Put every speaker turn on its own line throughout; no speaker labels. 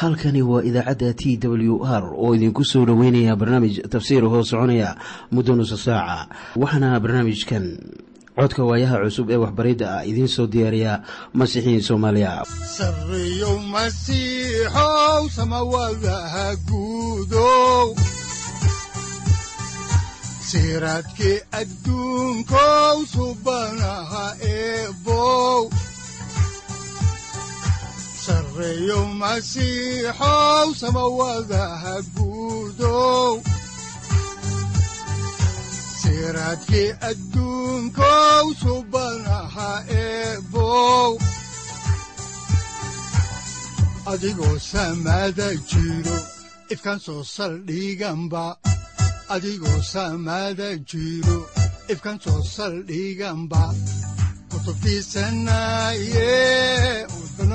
halkani waa idaacadda t w r oo idinku soo dhoweynaya barnaamij tafsiir hoo soconaya muddo nusa saaca waxaana barnaamijkan codka waayaha cusub ee waxbaridda ah idiin soo diyaariya masiixiin soomaaliya.
Siraadkii adduunkow subanaha eebow sareyow masiixow samawadaha guudow siraadkii adduunkow subanaha jiro ifkaan soo saldhiganba adigoo soo saldhiganba kutubtiisanaye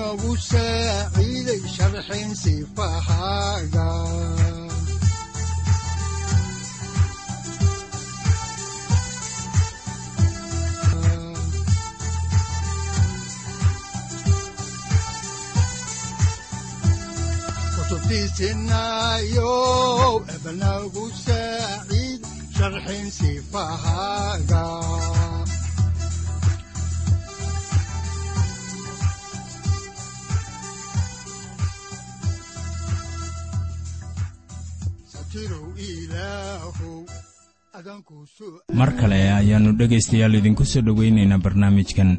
udanogu saaciiday sharxin sifahaaga tubtiisinayow ebanagu saaciid sharxin sifahaaga
mar kale ayaannu dhegaystayaal idinku soo dhowaynaynaa barnaamijkan.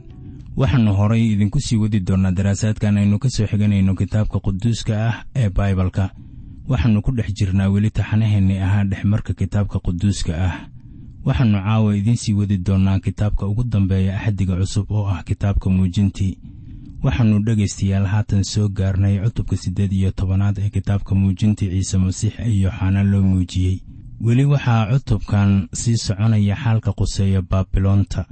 Waxaannu horay idinku sii wadi doonnaa daraasaadkan aynu ka soo xiganayno kitaabka quduuska ah ee baibalka. Waxaannu ku dhex jirnaa weli taxanaheennii ahaa dhexmarka kitaabka quduuska ah. Waxaannu caawa idiin sii wadi doonnaa kitaabka ugu dambeeya axdiga cusub oo ah kitaabka muujintii. Waxaannu dhegaystayaal haatan soo gaarnay cutubka siddeed iyo tobanaad ee kitaabka muujintii ciise masiix iyo xaana loo muujiyey weli waxaa cutubkan sii soconaya xaalka quseeya baabiloonta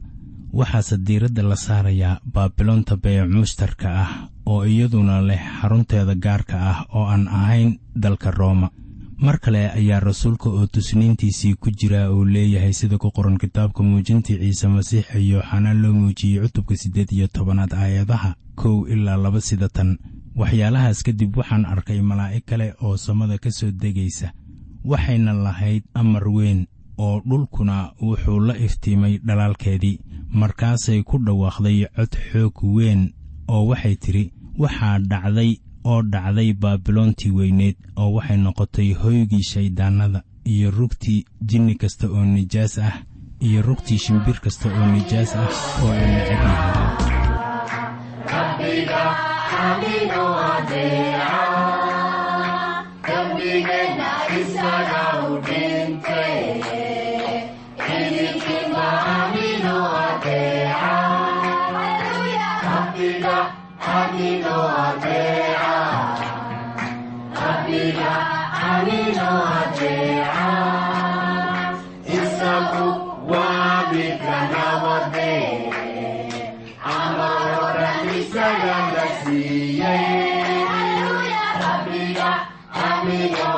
waxaase diiradda la saarayaa baabiloonta beec mushtarka ah oo iyaduna leh xarunteeda gaarka ah oo aan ahayn dalka rooma. Mar kale ayaa rasuulka oo tusniintiisii ku jira uu leeyahay sida ku qoran kitaabka muujintii ciise masiix iyo xanaan loo muujiyey cutubka siddeed iyo tobanaad aayadaha kow ilaa laba sida tan waxyaalahaas kadib waxaan arkay malaa'ig kale oo samada ka soo degaysa waxayna lahayd amar weyn oo dhulkuna wuxuu la iftiimay dhalaalkeedii. Markaasay ku dhawaaqday cod xoog weyn oo waxay tidhi waxaa dhacday oo dhacday baabiloontii weyneed oo waxay noqotay hoygii shayddaannada iyo rugtii jinni kasta oo nijaas ah iyo rugtii shimbir kasta oo nijaas ah oo la necab yahay Amiga, amiga.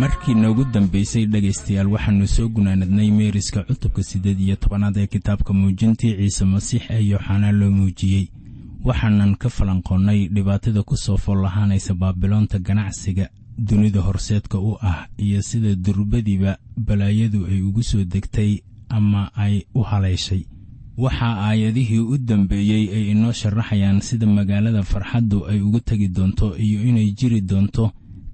markii noogu dambaysay dhegaystayaal waxaannu soo gunaanadnay meeriska cutubka siddeed iyo tobanaad ee kitaabka muujintii ciise masiix ee yooxanaa loo muujiyey. Waxaanan ka falanqoonnay dhibaatada ku soo fool lahaanaysa baabiloonta ganacsiga dunida horseedka u ah iyo sida durbadiba balaayadu ay ugu soo degtay ama ay u halayshay waxaa aayadihii u dambeeyey ay inoo sharaxayaan sida magaalada farxaddu ay ugu tegi doonto iyo inay jiri doonto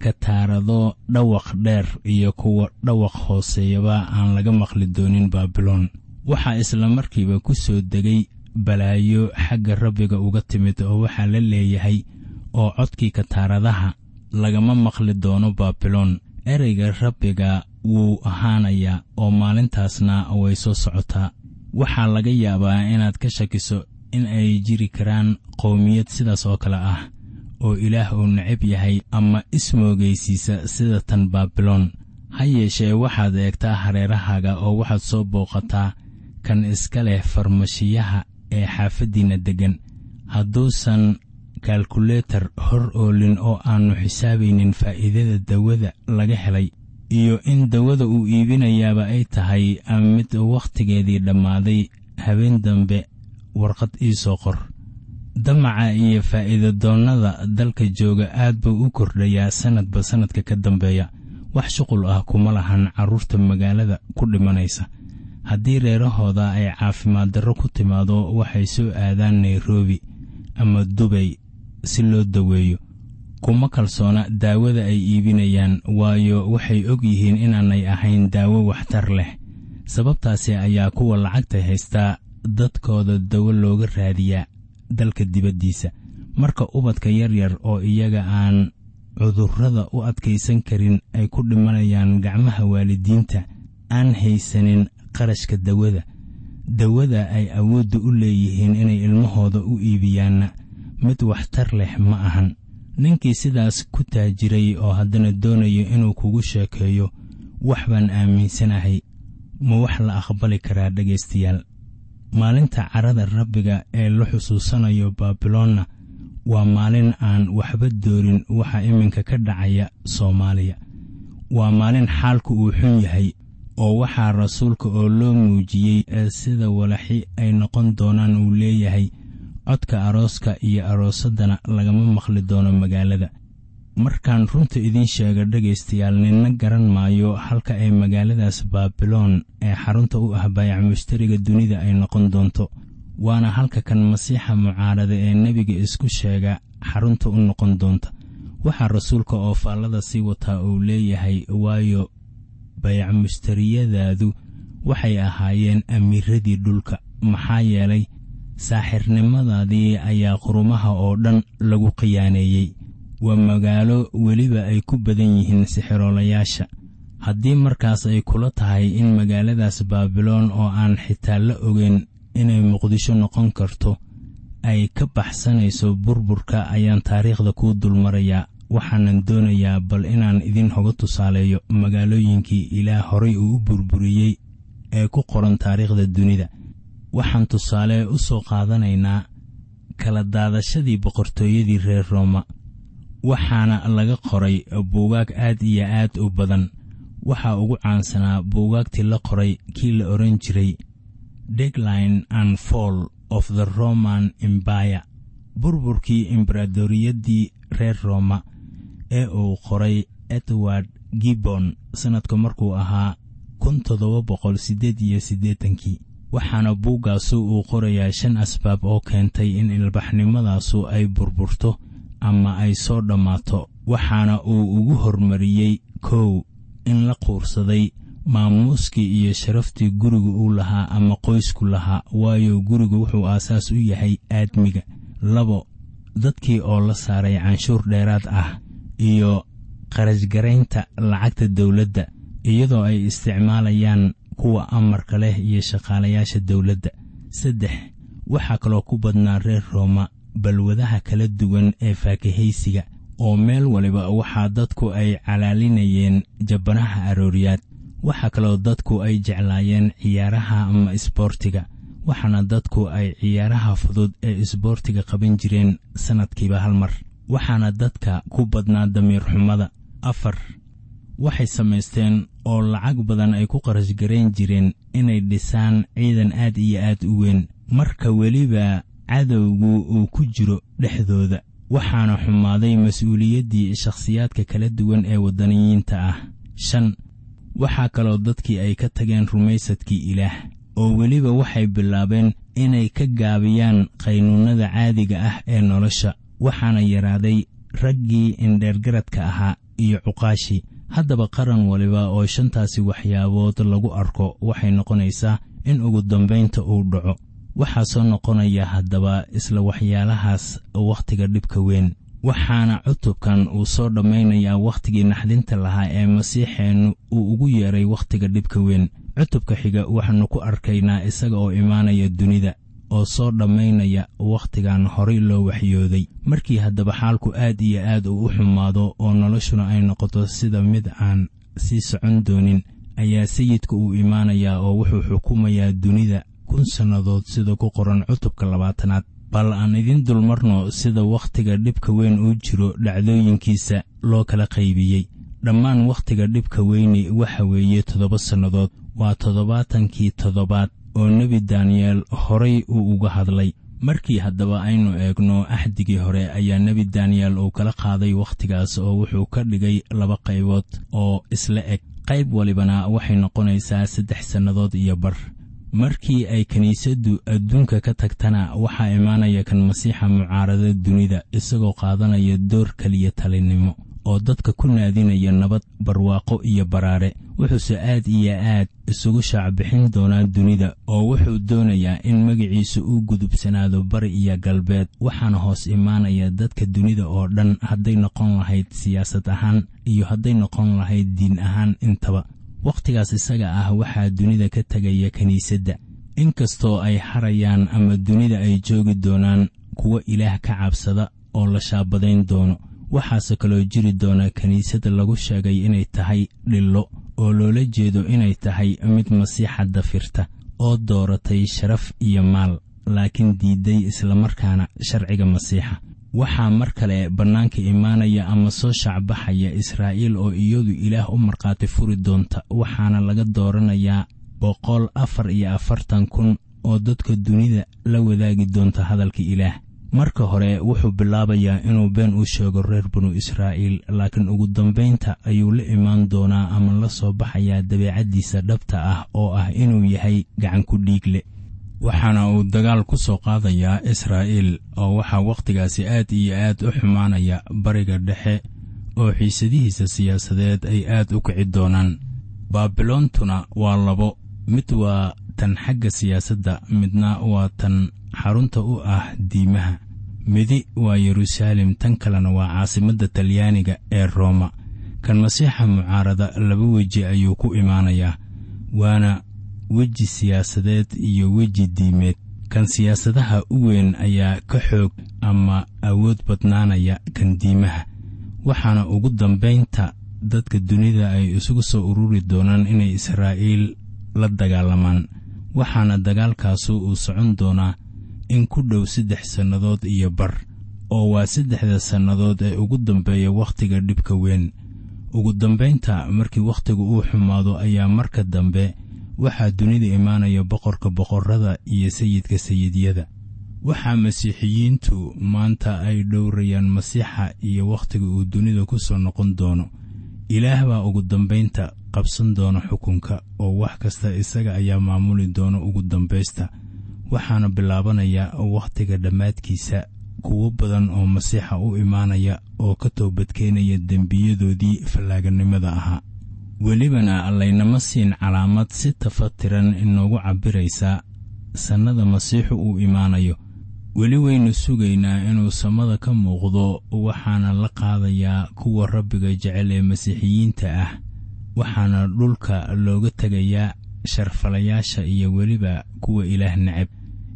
kataarado dhawaq dheer iyo kuwa dhawaq hooseeyaba aan laga maqli doonin baabiloon. Waxaa isla markiiba ku soo degay balaayo xagga rabbiga uga timid oo waxaa la leeyahay oo codkii kataaradaha lagama maqli doono baabiloon. Ereyga rabbiga wuu ahaanayaa oo maalintaasna way soo socotaa waxaa laga yaabaa inaad ka shakiso in ay jiri karaan qowmiyad sidaas oo kale ah oo ilaah uu necab yahay ama ismoogaysiisa sida tan baabiloon ha yeeshee waxaad eegtaa hareerahaaga oo waxaad soo booqataa kan iska leh farmashiyaha ee xaafaddiinna deggan. Hadduusan kalkuletar hor oolin oo aannu xisaabaynin faa'iidada dawada laga helay iyo in dawada uu iibinayaaba ay tahay mid wakhtigeedii dhammaaday. Habeen dambe warqad ii soo qor. Damaca iyo faa'iidadoonnada dalka jooga aad buu u kordhayaa sannadba sannadka ka dambeeya. Wax shuqul ah kuma lahan carruurta magaalada ku dhimanaysa. Haddii reerahooda ay caafimaad darro ku timaado waxay soo aadaan nairobi ama dubay si loo daweeyo kuma kalsoona daawada ay iibinayaan waayo waxay og yihiin inaanay ahayn daawo waxtar leh. Sababtaasi ayaa kuwa lacagta haystaa dadkooda dawo looga raadiyaa dalka dibaddiisa. Marka ubadka yaryar oo iyaga aan cudurrada u adkaysan karin ay ku dhimanayaan gacmaha waalidiinta aan haysanin qarashka dawada. Dawada ay awoodda u leeyihiin inay ilmahooda u iibiyaanna mid waxtar leh ma ahan ninkii sidaas ku taajiray oo haddana doonayo inuu kugu sheekeeyo wax baan aaminsanahay. Ma wax la aqbali karaa dhegaystayaal? Maalinta carada rabbiga ee la xusuusanayo baabiloonna waa maalin aan waxba doorin waxa iminka ka dhacaya soomaaliya. Waa maalin xaalku uu xun yahay oo waxaa rasuulka oo loo muujiyey ee sida walaxi ay noqon doonaan uu leeyahay codka arooska iyo aroosaddana lagama maqli doono magaalada. Markaan runta idiin sheega dhegaystayaal ninna garan maayo halka ay magaaladaas baabiloon ee xarunta u ah baayac mushtariga dunida ay noqon doonto. Waana halka kan masiixa mucaarada ee nebiga isku sheega xarunta u noqon doonta. Waxaa rasuulka oo faallada sii wataa uu leeyahay waayo bayac mushtariyadaadu waxay ahaayeen amiiradii dhulka. Maxaa yeelay saaxirnimadaadii ayaa qurumaha oo dhan lagu khiyaaneeyey. Waa magaalo weliba ay ku badan yihiin sixiroolayaasha haddii markaas ay kula tahay in magaaladaas baabiloon oo aan xitaa la ogeyn inay muqdisho noqon karto ay ka baxsanayso burburka ayaan taariikhda kuu dulmarayaa waxaanan doonayaa bal inaan idin hoga tusaaleeyo magaalooyinkii ilaah horay uu u burburiyey ee ku qoran taariikhda dunida waxaan tusaale u soo qaadanaynaa kala daadashadii boqortooyadii reer rooma. Waxaana laga qoray buugaag aad iyo aad u badan. Waxaa ugu caansanaa buugaagtii la qoray kii la odhan jiray degline and fall of the roman embire burburkii embaradoriyaddii reer rooma ee uu qoray edward gibbon. Sannadku markuu ahaa kun toddoba boqol siddeed iyo siddeetankii waxaana buuggaasu uu qorayaa shan asbaab oo keentay in ilbaxnimadaasu ay burburto ama ay soo dhammaato waxaana uu ugu hormariyey kow in la quursaday maamuuskii iyo sharaftii gurigu uu lahaa ama qoysku lahaa waayo gurigu wuxuu aasaas u yahay aadmiga. Labo dadkii oo la saaray canshuur dheeraad ah iyo qarashgaraynta lacagta dawladda iyadoo ay isticmaalayaan kuwa amarka leh iyo shaqaalayaasha dawladda saddex waxaa kaloo ku badnaa reer rooma balwadaha kala duwan ee faakahaysiga oo meel waliba waxaa dadku ay calaalinayeen jabbanaha arooriyaad. Waxaa kaloo dadku ay jeclaayeen ciyaaraha ama isboortiga waxaana dadku ay ciyaaraha fudud ee isboortiga qaban jireen sannadkiiba hal mar. Waxaana dadka ku badnaa damiir xumada afar waxay samaysteen oo lacag badan ay ku qarashgarayn jireen inay dhisaan ciidan aad iyo aad u weyn. Marka weliba cadowgu uu ku jiro dhexdooda waxaana xumaaday mas'uuliyaddii shakhsiyaadka kala duwan ee waddaniyiinta ah. Shan waxaa kaloo dadkii ay ka tageen rumaysadkii ilaah oo weliba waxay bilaabeen inay ka gaabiyaan qaynuunnada caadiga ah ee nolosha waxaana yaraaday raggii indheergaradka ahaa iyo cuqaashii haddaba qaran waliba oo shantaasi waxyaabood lagu arko waxay noqonaysaa in ugu dambaynta uu dhaco. Waxaa soo noqonaya haddaba isla waxyaalahaas wakhtiga dhibka weyn. Waxaana cutubkan uu soo dhammaynayaa wakhtigii naxdinta lahaa ee masiixeennu uu ugu yeeray wakhtiga dhibka weyn. Cutubka xiga waxaannu ku arkaynaa isaga oo imaanaya dunida oo soo dhammaynaya wakhtigan horay loo waxyooday. Markii haddaba xaalku aad iyo aad uu u xumaado oo noloshuna ay noqoto sida mid aan sii socon doonin ayaa sayidka uu imaanayaa oo wuxuu xukumayaa dunida kun sannadood sida ku qoran cutubka labaatanaad. Bal aan idiin dulmarno sida wakhtiga dhibka weyn uu jiro dhacdooyinkiisa loo kala qaybiyey. Dhammaan wakhtiga dhibka weyni waxa weeye toddoba sannadood. Waa toddobaatankii toddobaad oo nebi daniyeel horay uu uga hadlay. Markii haddaba aynu eegno axdigii hore ayaa nebi daniyeel uu kala qaaday wakhtigaas oo wuxuu ka dhigay laba qaybood oo isla eg. Qayb walibana waxay noqonaysaa saddex sannadood iyo bar. Markii ay kiniisaddu adduunka ka tagtana waxaa imaanaya kan masiixa mucaarada dunida isagoo qaadanaya door keliya talinimo oo dadka ku naadinaya nabad barwaaqo iyo baraare. Wuxuuse aad iyo aad isugu shaacbixin doonaa dunida oo wuxuu doonayaa in magiciisa uu gudubsanaado bari iyo galbeed. Waxaana hoos imaanaya dadka dunida oo dhan hadday noqon lahayd siyaasad ahaan iyo hadday noqon lahayd diin ahaan intaba. Wakhtigaas isaga ah waxaa dunida ka tegaya kiniisadda inkastoo ay harayaan ama dunida ay joogi doonaan kuwa ilaah ka cabsada oo la shaabadayn doono waxaase kaloo jiri doona kiniisada lagu sheegay inay tahay dhillo oo loola jeedo inay tahay mid masiixa dafirta oo dooratay sharaf iyo maal laakiin diidday islamarkaana sharciga masiixa. Waxaa mar kale bannaanka imaanaya ama soo shacbaxaya israa'iil oo iyadu ilaah u markhaati furi doonta waxaana laga dooranayaa boqol afar iyo afartan kun oo dadka dunida la wadaagi doonta hadalka ilaah marka hore wuxuu bilaabayaa inuu been u sheego reer banu israa'iil laakiin ugu dambaynta ayuu la imaan doonaa ama la soo baxayaa dabeecaddiisa dhabta ah oo ah inuu yahay gacanku dhiigle. Waxaana uu dagaal ku soo qaadayaa israa'iil oo waxaa wakhtigaasi aad iyo aad u xumaanaya bariga dhexe oo xiisadihiisa siyaasadeed ay aad u kici doonaan. Baabiloontuna waa labo mid waa tan xagga siyaasadda midna waa tan xarunta u ah diimaha. Midi waa yeruusaalem tan kalena waa caasimadda talyaaniga ee rooma kan masiixa mucaarada laba weji ayuu ku imaanayaa waana weji siyaasadeed iyo weji diimeed. Kan siyaasadaha u weyn ayaa ka xoog ama awood badnaanaya kan diimaha. Waxaana ugu dambaynta dadka dunida ay isugu soo ururi doonaan inay israa'iil la dagaalamaan. Waxaana dagaalkaasu uu socon doonaa in ku dhow saddex sannadood iyo bar oo waa saddexda sannadood ee ugu dambeeya wakhtiga dhibka weyn. Ugu dambaynta markii wakhtigu uu xumaado ayaa marka dambe waxaa dunida imaanaya boqorka boqorrada iyo sayidka sayidyada waxaa masiixiyiintu maanta ay dhowrayaan masiixa iyo wakhtiga uu dunida ku soo noqon doono. Ilaah baa ugu dambaynta qabsan doona xukunka oo wax kasta isaga ayaa maamuli doona ugu dambaysta waxaana bilaabanaya wakhtiga dhammaadkiisa. Kuwo badan oo masiixa u imaanaya oo ka toobadkeenaya dembiyadoodii fallaaganimada ahaa. Welibana laynama siin calaamad si tafatiran inoogu cabbiraysa sannada masiixu uu imaanayo. Weli waynu sugaynaa inuu samada ka muuqdo waxaana la qaadayaa kuwa rabbiga jecel ee masiixiyiinta ah. Waxaana dhulka looga tegayaa sharfalayaasha iyo weliba kuwa ilaah necab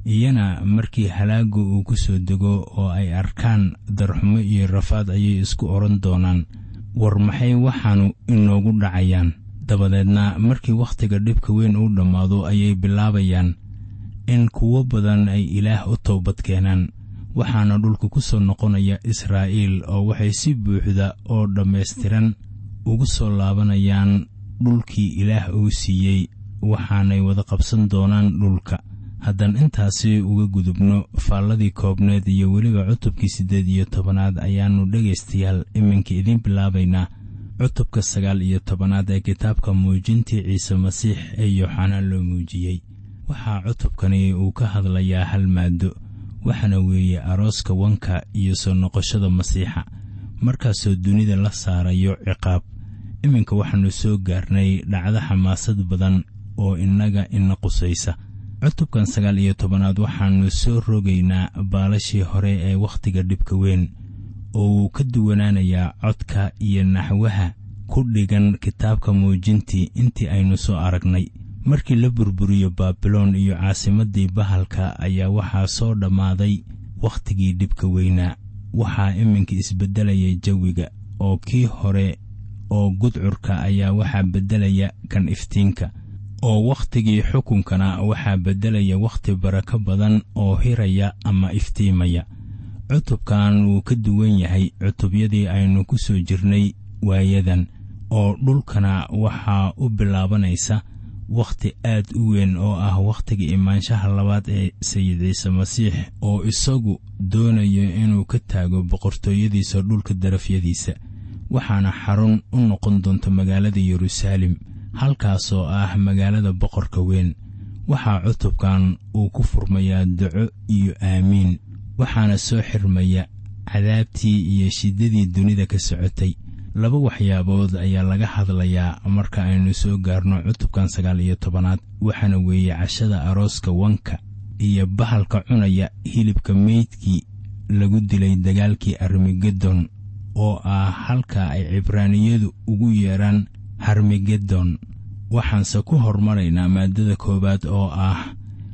iyana markii halaaggu uu ku soo dego oo ay arkaan darxumo iyo rafaad ayay isku odhan doonaan. War maxay waxaanu inoogu dhacayaan? Dabadeedna markii wakhtiga dhibka weyn uu dhammaado ayay bilaabayaan in kuwo badan ay ilaah u toobad keenaan. Waxaana dhulka ku soo noqonaya israa'iil oo waxay si buuxda oo dhammaystiran ugu soo laabanayaan dhulkii ilaah uu siiyey waxaanay wada qabsan doonaan dhulka. Haddaan intaasi uga gudubno faalladii koobneed iyo weliba cutubkii siddeed iyo tobanaad ayaannu dhegaystayaal iminka idiin bilaabaynaa. Cutubka sagaal iyo tobanaad ee kitaabka muujintii ciise masiix ee yooxanaa loo muujiyey. Waxaa cutubkani uu ka hadlayaa hal maado waxaana weeye arooska wanka iyo soo noqoshada masiixa. Markaasoo dunida la saarayo ciqaab iminka waxaannu soo gaarnay dhacdo xamaasad badan oo innaga ina qusaysa. Cutubkan sagaal iyo tobanaad waxaannu soo rogaynaa baalashii hore ee wakhtiga dhibka weyn oo wuu ka duwanaanayaa codka iyo naxwaha ku dhigan kitaabka muujintii intii aynu soo aragnay. Markii la burburiyo baabiloon iyo caasimaddii bahalka ayaa waxaa soo dhammaaday wakhtigii dhibka weynaa waxaa iminka isbeddelaya jawiga oo kii hore oo gudcurka ayaa waxaa beddelaya kan iftiinka oo wakhtigii xukunkana waxaa beddelaya wakhti barako badan oo hiraya ama iftiimaya. Cutubkan wuu ka duwan yahay cutubyadii aynu ku soo jirnay waayadan oo dhulkana waxaa u bilaabanaysa wakhti aad u weyn oo ah wakhtiga imaanshaha labaad ee sayid ciise masiix oo isagu doonayo inuu ka taago boqortooyadiisa dhulka darafyadiisa waxaana xarun u noqon doonta magaalada yeruusaalem halkaasoo ah magaalada boqorka weyn. Waxaa cutubkan uu ku furmayaa duco iyo aamiin waxaana soo xirmaya cadaabtii iyo shiddadii dunida ka socotay. Laba waxyaabood ayaa laga hadlayaa marka aynu soo gaarno cutubkan sagaal iyo tobanaad waxaana weeye cashada arooska wanka iyo bahalka cunaya hilibka meydkii lagu dilay dagaalkii armigedon oo ah halka ay cibraaniyadu ugu yeedhaan harmigedon waxaanse ku hormaraynaa maaddada koowaad oo ah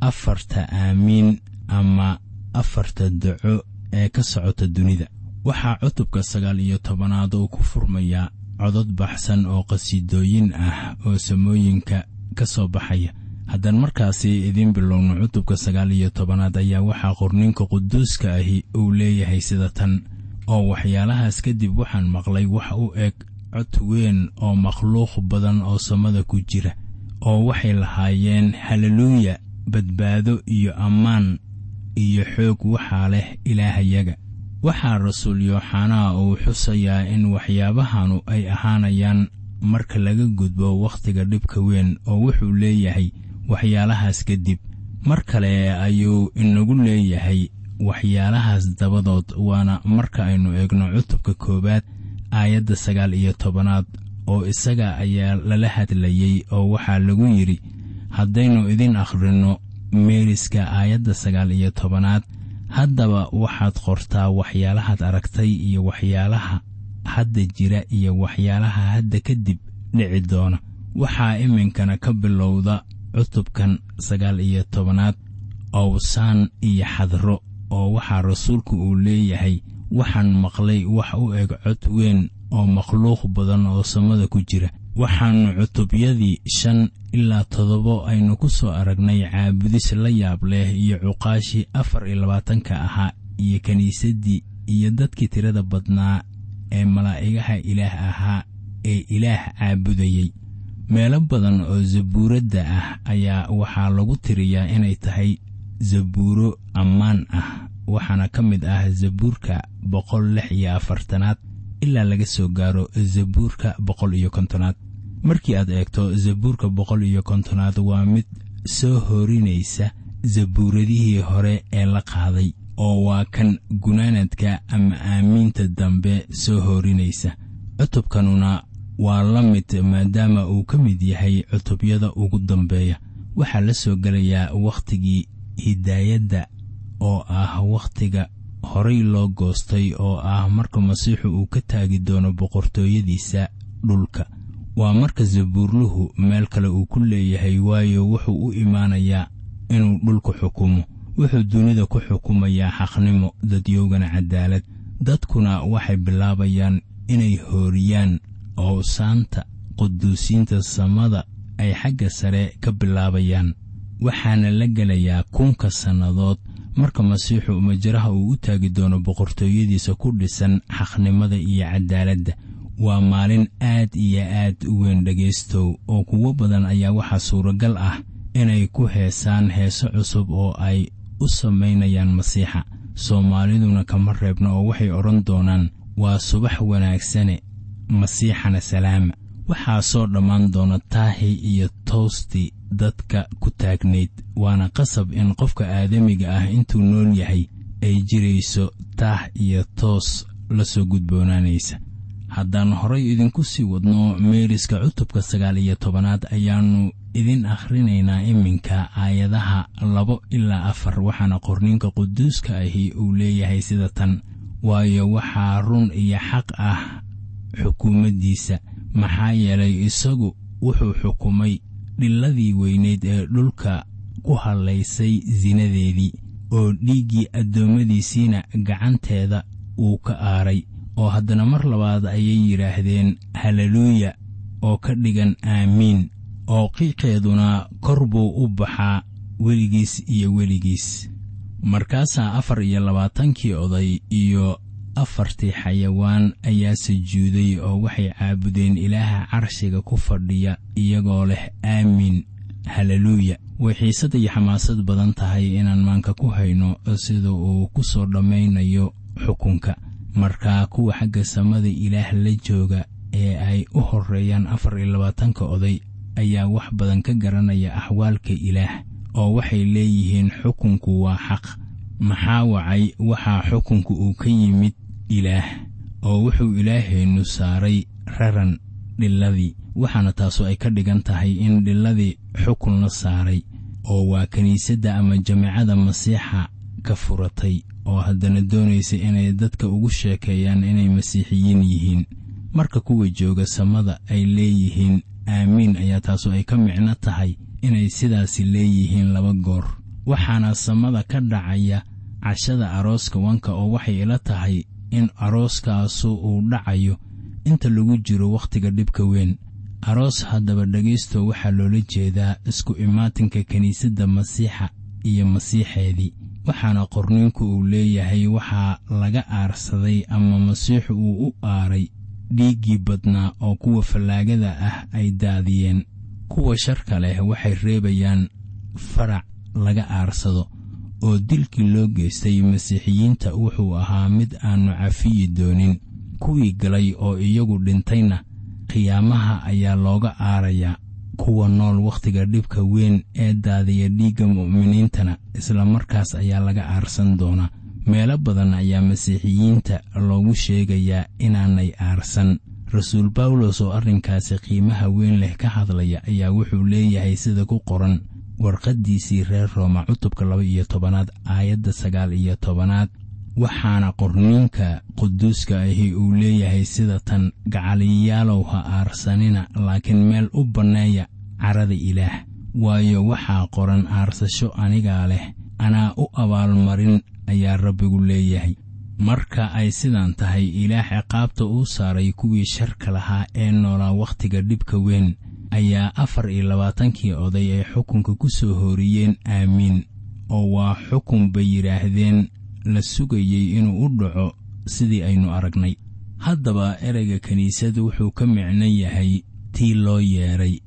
afarta aamiin ama afarta daco ee ka socota dunida. Waxaa cutubka sagaal iyo tobanaad uu ku furmayaa codod baxsan oo qhasiidooyin ah oo samooyinka ka soo baxaya. Haddaan markaasi idiin bilowno cutubka sagaal iyo tobanaad ayaa waxaa qorninka quduuska ahi uu leeyahay sida tan. Oo waxyaalahaas kadib waxaan maqlay wax u eg cod weyn oo makhluuq badan oo samada ku jira oo waxay lahaayeen haleluuya badbaado iyo ammaan iyo xoog waxaa leh ilaahayaga waxaa rasuul yooxanaa uu xusayaa in waxyaabahanu ay ahaanayaan marka laga gudbo wakhtiga dhibka weyn oo wuxuu leeyahay waxyaalahaas kadib. Mar kale ayuu inagu leeyahay waxyaalahaas dabadood waana marka aynu eegno cutubka koowaad aayadda sagaal iyo tobanaad oo isaga ayaa lala hadlayey oo waxaa lagu yidhi haddaynu idin akhrinno meeriska aayadda sagaal iyo tobanaad haddaba waxaad qortaa waxyaalahaad aragtay iyo waxyaalaha hadda jira iyo waxyaalaha hadda kadib dhici doona. Waxaa iminkana ka bilowda cutubkan sagaal iyo tobanaad owsaan iyo xadro oo waxaa rasuulku uu leeyahay waxaan maqlay wax u eg cod weyn oo makhluuq badan oo samada ku jira. Waxaannu cutubyadii shan ilaa toddobo aynu ku soo aragnay caabudis la yaab leh iyo cuqaashii afar iyo labaatanka ahaa iyo kiniisaddii iyo dadkii tirada badnaa ee malaa'igaha ilaah ahaa ee ilaah caabudayey meelo badan oo zabuuradda ah ayaa waxaa lagu tiriyaa inay tahay zabuuro ammaan ah waxaana ka mid ah zabuurka boqol lix iyo afartanaad ilaa laga soo gaaro zabuurka boqol iyo kontonaad. Markii aad eegto zabuurka boqol iyo kontonaad waa mid soo horinaysa zabuuradihii hore ee la qaaday oo waa kan gunaanadka ama aamiinta dambe soo horinaysa. Cutubkanuna waa la mid maadaama uu ka mid yahay cutubyada ugu dambeeya. Waxaa la soo gelayaa wakhtigii hidaayadda oo ah wakhtiga horay loo goostay oo ah marka masiixu uu ka taagi doono boqortooyadiisa dhulka. Waa marka zabuurluhu meel kale uu ku leeyahay waayo wuxuu u imaanayaa inuu dhulku xukumo. Wuxuu dunida ku xukumayaa xaqnimo dadyoogana cadaalad. Dadkuna waxay bilaabayaan inay hooriyaan owsaanta quduusiinta samada ay xagga sare ka bilaabayaan. Waxaana la gelayaa kunka sannadood marka masiixu majraha uu u taagi doono boqortooyadiisa ku dhisan xaqnimada iyo cadaaladda waa maalin aad iyo aad u weyn dhegaystow oo kuwo badan ayaa waxaa suuragal ah inay ku heesaan heeso cusub oo ay u samaynayaan masiixa. Soomaaliduna kama reebno oo waxay odhan doonaan waa subax wanaagsane masiixana salaama. Waxaa soo dhammaan doona taahi iyo toostii dadka ku taagnayd waana qasab in qofka aadamiga ah intuu nool yahay ay jirayso taah iyo toos la soo gudboonaanaysa. Haddaan horay idinku sii wadno meeriska cutubka sagaal iyo tobanaad ayaannu idin akhrinaynaa iminka aayadaha labo ilaa afar waxaana qorniinka quduuska ahi uu leeyahay sida tan. Waayo waxaa run iyo xaq ah xukuumaddiisa maxaa yeelay isagu wuxuu xukumay dhiladii weyneyd ee dhulka ku hallaysay sinadeedii oo dhiiggii addoommadiisiina gacanteeda uu ka aaray oo haddana mar labaad ayay yidhaahdeen haleluuya oo ka dhigan aamiin oo qiiqeeduna kor buu u baxaa weligiis iyo weligiis. Markaasaa afar iyo labaatankii oday iyo afartii xayawaan ayaa sujuuday oo waxay caabudeen ilaaha carshiga ku fadhiya iyagoo leh aamin haleluuya way xiisad iyo xamaasad badan tahay inaan maanka ku hayno sida uu ku soo dhammaynayo xukunka. Markaa kuwa xagga samada ilaah la jooga ee ay u horreeyaan afar iyo labaatanka oday ayaa wax badan ka garanaya axwaalka ilaah oo waxay leeyihiin xukunku waa xaq. Maxaa wacay? Waxaa xukunku uu ka yimid ilaah oo wuxuu ilaaheennu saaray raran dhiladii waxaana taasu ay ka dhigan tahay in dhiladii xukun la saaray oo waa kiniisadda ama jameecada masiixa ka furatay oo haddana doonaysa inay dadka ugu sheekeeyaan inay masiixiyiin yihiin. Marka kuwa jooga samada ay leeyihiin aamiin ayaa taasu ay ka micno tahay inay sidaasi leeyihiin laba goor. Waxaana samada ka dhacaya cashada arooska wanka oo waxay ila tahay in arooskaasu uu dhacayo inta lagu jiro wakhtiga dhibka weyn. Aroos haddaba dhegaysto waxaa loola jeedaa isku imaatinka kiniisadda masiixa iyo masiixeedii waxaana qorniinku uu leeyahay waxaa laga aarsaday ama masiixu uu u aaray dhiiggii badnaa oo kuwa fallaagada ah ay daadiyeen. Kuwa sharka leh waxay reebayaan farac laga aarsado oo dilkii loo geystay masiixiyiinta wuxuu ahaa mid aannu cafiyi doonin. Kuwii galay oo iyagu dhintayna qiyaamaha ayaa looga aarayaa kuwa nool wakhtiga dhibka weyn ee daadiya dhiigga mu'miniintana isla markaas ayaa laga aarsan doonaa. Meelo badan ayaa masiixiyiinta loogu sheegayaa inaanay aarsan. Rasuul bawlos oo arrinkaasi qiimaha weyn leh ka hadlaya ayaa wuxuu leeyahay sida ku qoran warqaddiisii reer rooma cutubka laba iyo tobanaad aayadda sagaal iyo tobanaad waxaana qorniinka quduuska ahi uu leeyahay sida tan gacaliyaalow ha aarsanina laakiin meel u banneeya carada ilaah. Waayo waxaa qoran aarsasho anigaa leh anaa u abaalmarin ayaa rabbigu leeyahay. Marka ay sidan tahay ilaah ciqaabta uu saaray kuwii sharka lahaa ee noolaa wakhtiga dhibka weyn ayaa afar iyo labaatankii oday ay xukunka ku soo hooriyeen aamiin oo waa xukun bay yidhaahdeen la sugayey inuu u dhaco sidii aynu aragnay. Haddaba ereyga kiniisadu wuxuu ka micno yahay tii loo yeedhay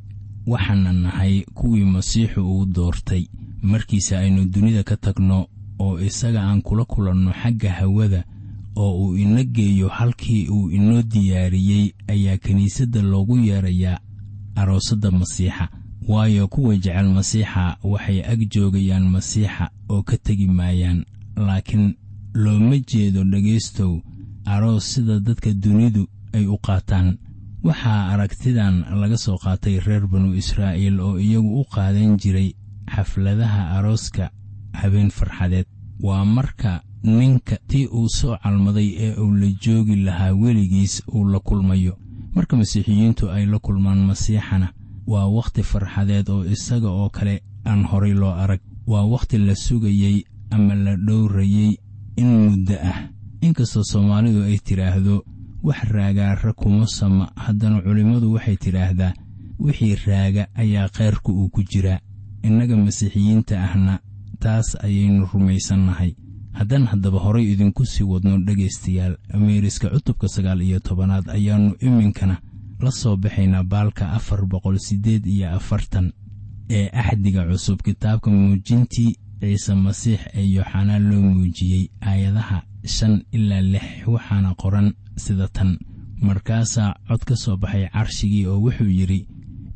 waxaana nahay kuwii masiixu uu doortay. Markiise aynu dunida ka tagno oo isaga aan kula kulanno xagga hawada oo uu ina geeyo halkii uu inoo diyaariyey ayaa kiniisadda loogu yeedrayaa aroosadda masiixa. Waayo kuwa jecel masiixa waxay ag joogayaan masiixa oo ka tegi maayaan. Laakiin looma jeedo dhegaystow aroos sida dadka dunidu ay u qaataan. Waxaa aragtidan laga soo qaatay reer banu israa'iil oo iyagu u qaadan jiray xafladaha arooska habeen farxadeed. Waa marka ninka tii uu soo calmaday ee uu la joogi lahaa weligiis uu la kulmayo marka masiixiyiintu ay la kulmaan masiixana waa wakhti farxadeed oo isaga oo kale aan horay loo arag. Waa wakhti la sugayey ama la dhowrayey in muddo ah. Inkastoo soomaalidu ay tidhaahdo wax raagaara kuma sama. Haddana culimmadu waxay tidhaahdaa wixii raaga ayaa khayrku uu ku jiraa. Innaga masiixiyiinta ahna taas ayaynu rumaysannahay haddaan haddaba horay idinku sii wadno dhegaystayaal meeriska cutubka sagaal iyo tobanaad ayaannu iminkana la soo baxaynaa baalka afar boqol siddeed iyo afartan ee axdiga cusub. Kitaabka muujintii ciise masiix ee yooxanaa loo muujiyey aayadaha shan ilaa lix waxaana qoran sida tan. Markaasaa cod ka soo baxay carshigii oo wuxuu yidhi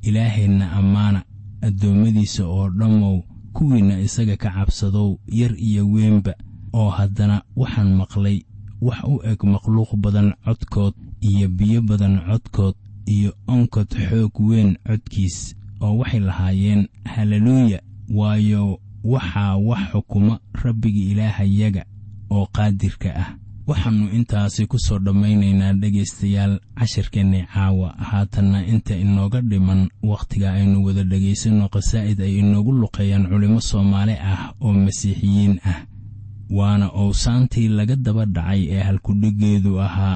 ilaahayna ammaana addoommadiisa oo dhammow kuwiinna isaga ka cabsadow yar iyo weynba oo haddana waxaan maqlay wax u eg makhluuq badan codkood iyo biyo badan codkood iyo onkod xoog weyn codkiis oo waxay lahaayeen haleluuya waayo waxaa wax xukuma rabbiga ilaahayaga oo qaadirka ah. Waxaannu intaasi ku soo dhammaynaynaa dhegaystayaal cashirkeennay caawa. Haatanna inta inooga dhiman wakhtiga aynu wada dhegaysanno qasaa'id ay inoogu luqeeyaan culimmo soomaali ah oo masiixiyiin ah waana owsaantii laga daba dhacay ee halkudhiggeedu ahaa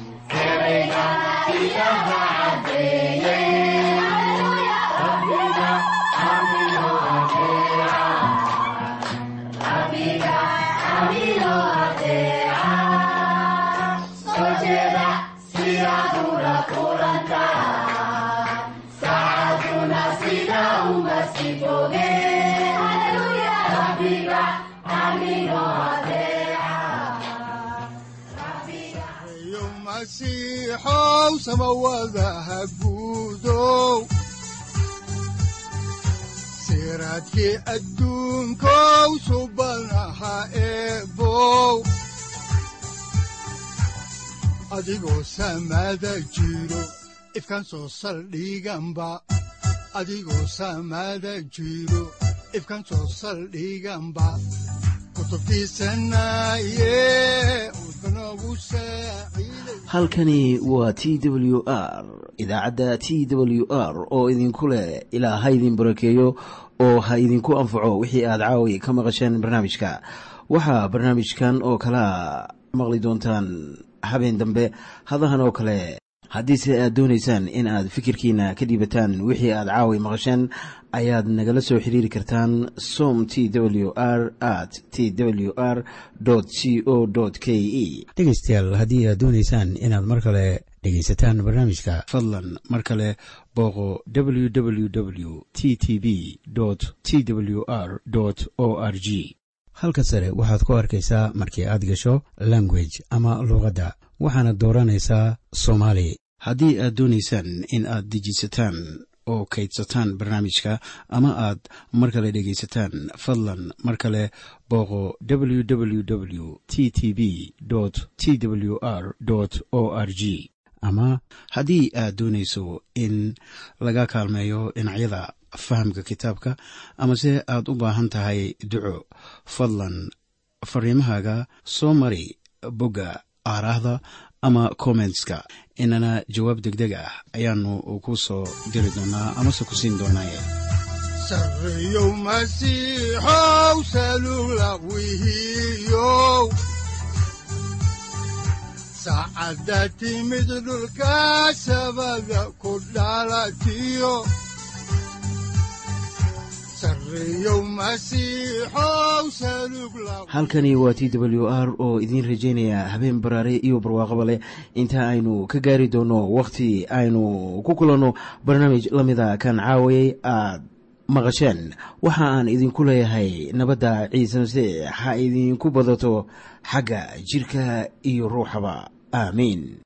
poder.
Masiixow samawadaha guudow siraadkii adduunkow subanaha eebow adigoo samada jiro ifkan soo saldhiganba adigoo samada jiro ifkan soo saldhiganba
halkani waa t w r idaacadda t w r oo idinku leh ilaa ha idin barakeeyo oo ha idinku anfaco wixii aad caawi ka maqasheen barnaamijka. Waxaa barnaamijkan oo kalaa maqli doontaan habeen dambe hadahan oo kale haddiise aad doonaysaan in aad fikirkiina ka dhiibataan wixii aad caawi maqasheen ayaad nagala soo xiriiri kartaan som t w r at t w r c o k e
dhegaystayaal haddii aad doonaysaan inaad mar kale dhegaysataan barnaamijka
fadlan mar kale booqo www t t b t w r o r g
halka sare waxaad ku arkaysaa markii aad gasho language ama luuqadda waxaana dooranaysaa soomaali.
Haddii aad doonaysaan in aad dejisataan oo kaydsataan barnaamijka ama aad mar kale dhegaysataan fadlan mar kale booqo www t t b t w r o r g. Ama haddii aad doonayso in laga kaalmeeyo dhinacyada fahamka kitaabka amase aad u baahan tahay duco fadlan fariimahaaga soo mari bogga aaraahda ama kommentska inana jawaab degdeg ah ayaanu ku soo diri doonaa amase ku siin doonaaye.
Sareyow timid dhulka sabada ku dhalatiyo
halkani waa t w r oo idiin rajaynaya habeen baraare iyo barwaaqaba leh. Inta aynu ka gaari doono wakhti aynu ku kulanno barnaamij la mida kan caawayay aad maqasheen. Waxa aan idinku leeyahay nabadda ciise masiix ha idinku badato xagga jidhka iyo ruuxaba. Aamiin